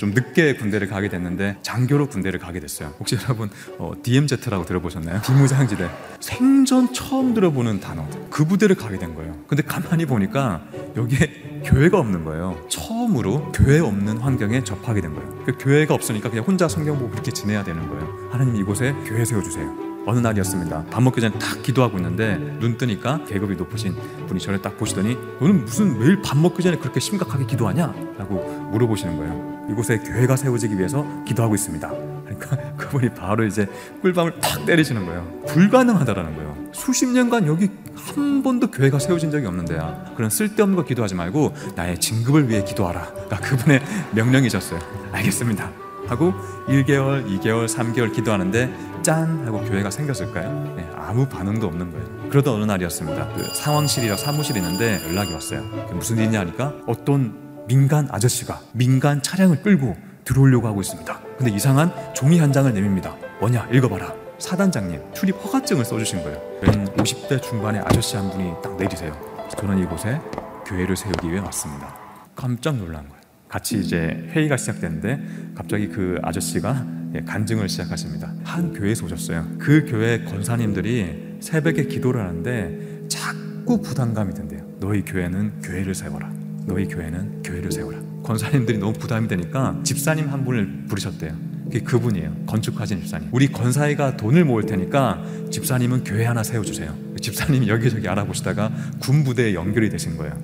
좀 늦게 군대를 가게 됐는데 장교로 군대를 가게 됐어요. 혹시 여러분 어, DMZ라고 들어보셨나요? 비무장지대 생전 처음 들어보는 단어. 그 부대를 가게 된 거예요. 근데 가만히 보니까 여기에 교회가 없는 거예요. 처음으로 교회 없는 환경에 접하게 된 거예요. 그 교회가 없으니까 그냥 혼자 성경 보고 그렇게 지내야 되는 거예요. 하나님 이곳에 교회 세워주세요. 어느 날이었습니다. 밥 먹기 전에 딱 기도하고 있는데 눈 뜨니까 계급이 높으신 분이 저를 딱 보시더니 너는 무슨 매일 밥 먹기 전에 그렇게 심각하게 기도하냐? 라고 물어보시는 거예요. 이곳에 교회가 세워지기 위해서 기도하고 있습니다. 그러니까 그분이 바로 이제 꿀밤을 탁 때리시는 거예요. 불가능하다라는 거예요. 수십 년간 여기 한 번도 교회가 세워진 적이 없는데야. 그런 쓸데없는 거 기도하지 말고 나의 진급을 위해 기도하라. 그러니까 그분의 명령이셨어요. 알겠습니다. 하고 1개월, 2개월, 3개월 기도하는데 짠 하고 교회가 생겼을까요? 네, 아무 반응도 없는 거예요. 그러던 어느 날이었습니다. 그 상황실이라 사무실이 있는데 연락이 왔어요. 무슨 일이냐 하니까 어떤 민간 아저씨가 민간 차량을 끌고 들어오려고 하고 있습니다. 근데 이상한 종이 한 장을 내밉니다. 뭐냐 읽어봐라. 사단장님 출입 허가증을 써주신 거예요. 웬 50대 중반의 아저씨 한 분이 딱 내리세요. 저는 이곳에 교회를 세우기 위해 왔습니다. 깜짝 놀란 거예요. 같이 이제 회의가 시작됐는데 갑자기 그 아저씨가 예, 간증을 시작하십니다. 한 교회에서 오셨어요. 그 교회 권사님들이 새벽에 기도를 하는데 자꾸 부담감이 든대요. 너희 교회는 교회를 세워라. 너희 교회는 교회를 세워라. 권사님들이 너무 부담이 되니까 집사님 한 분을 부르셨대요. 그게 그분이에요. 건축하신 집사님. 우리 권사회가 돈을 모을 테니까 집사님은 교회 하나 세워주세요. 집사님이 여기저기 알아보시다가 군부대에 연결이 되신 거예요.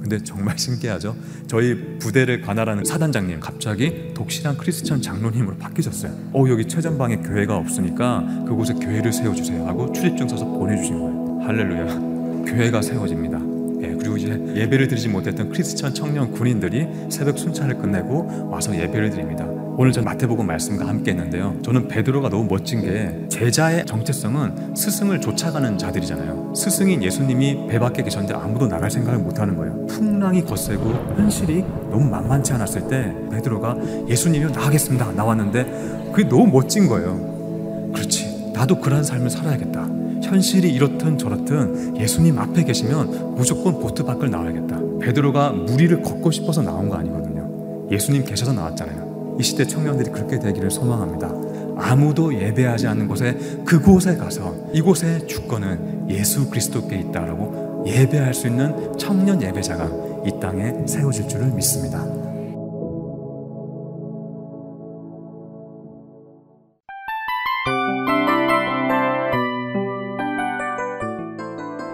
근데 정말 신기하죠? 저희 부대를 관할하는 사단장님 갑자기 독실한 크리스천 장로님으로 바뀌셨어요. 어 여기 최전방에 교회가 없으니까 그곳에 교회를 세워주세요 하고 출입증 써서 보내주신 거예요. 할렐루야. 교회가 세워집니다. 예, 그리고 이제 예배를 드리지 못했던 크리스천 청년 군인들이 새벽 순찰을 끝내고 와서 예배를 드립니다. 오늘 전 마태복음 말씀과 함께 했는데요. 저는 베드로가 너무 멋진 게 제자의 정체성은 스승을 쫓아가는 자들이잖아요. 스승인 예수님이 배 밖에 계셨는데 아무도 나갈 생각을 못 하는 거예요. 풍랑이 거세고 현실이 너무 만만치 않았을 때 베드로가 예수님이 나가겠습니다. 나왔는데 그게 너무 멋진 거예요. 그렇지. 나도 그런 삶을 살아야겠다. 현실이 이렇든 저렇든 예수님 앞에 계시면 무조건 보트 밖을 나와야겠다. 베드로가 무리를 걷고 싶어서 나온 거 아니거든요. 예수님 계셔서 나왔잖아요. 이 시대 청년들이 그렇게 되기를 소망합니다. 아무도 예배하지 않는 곳에 그곳에 가서 이곳의 주권은 예수 그리스도께 있다라고 예배할 수 있는 청년 예배자가 이 땅에 세워질 줄을 믿습니다.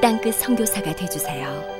땅끝 성교사가 되주세요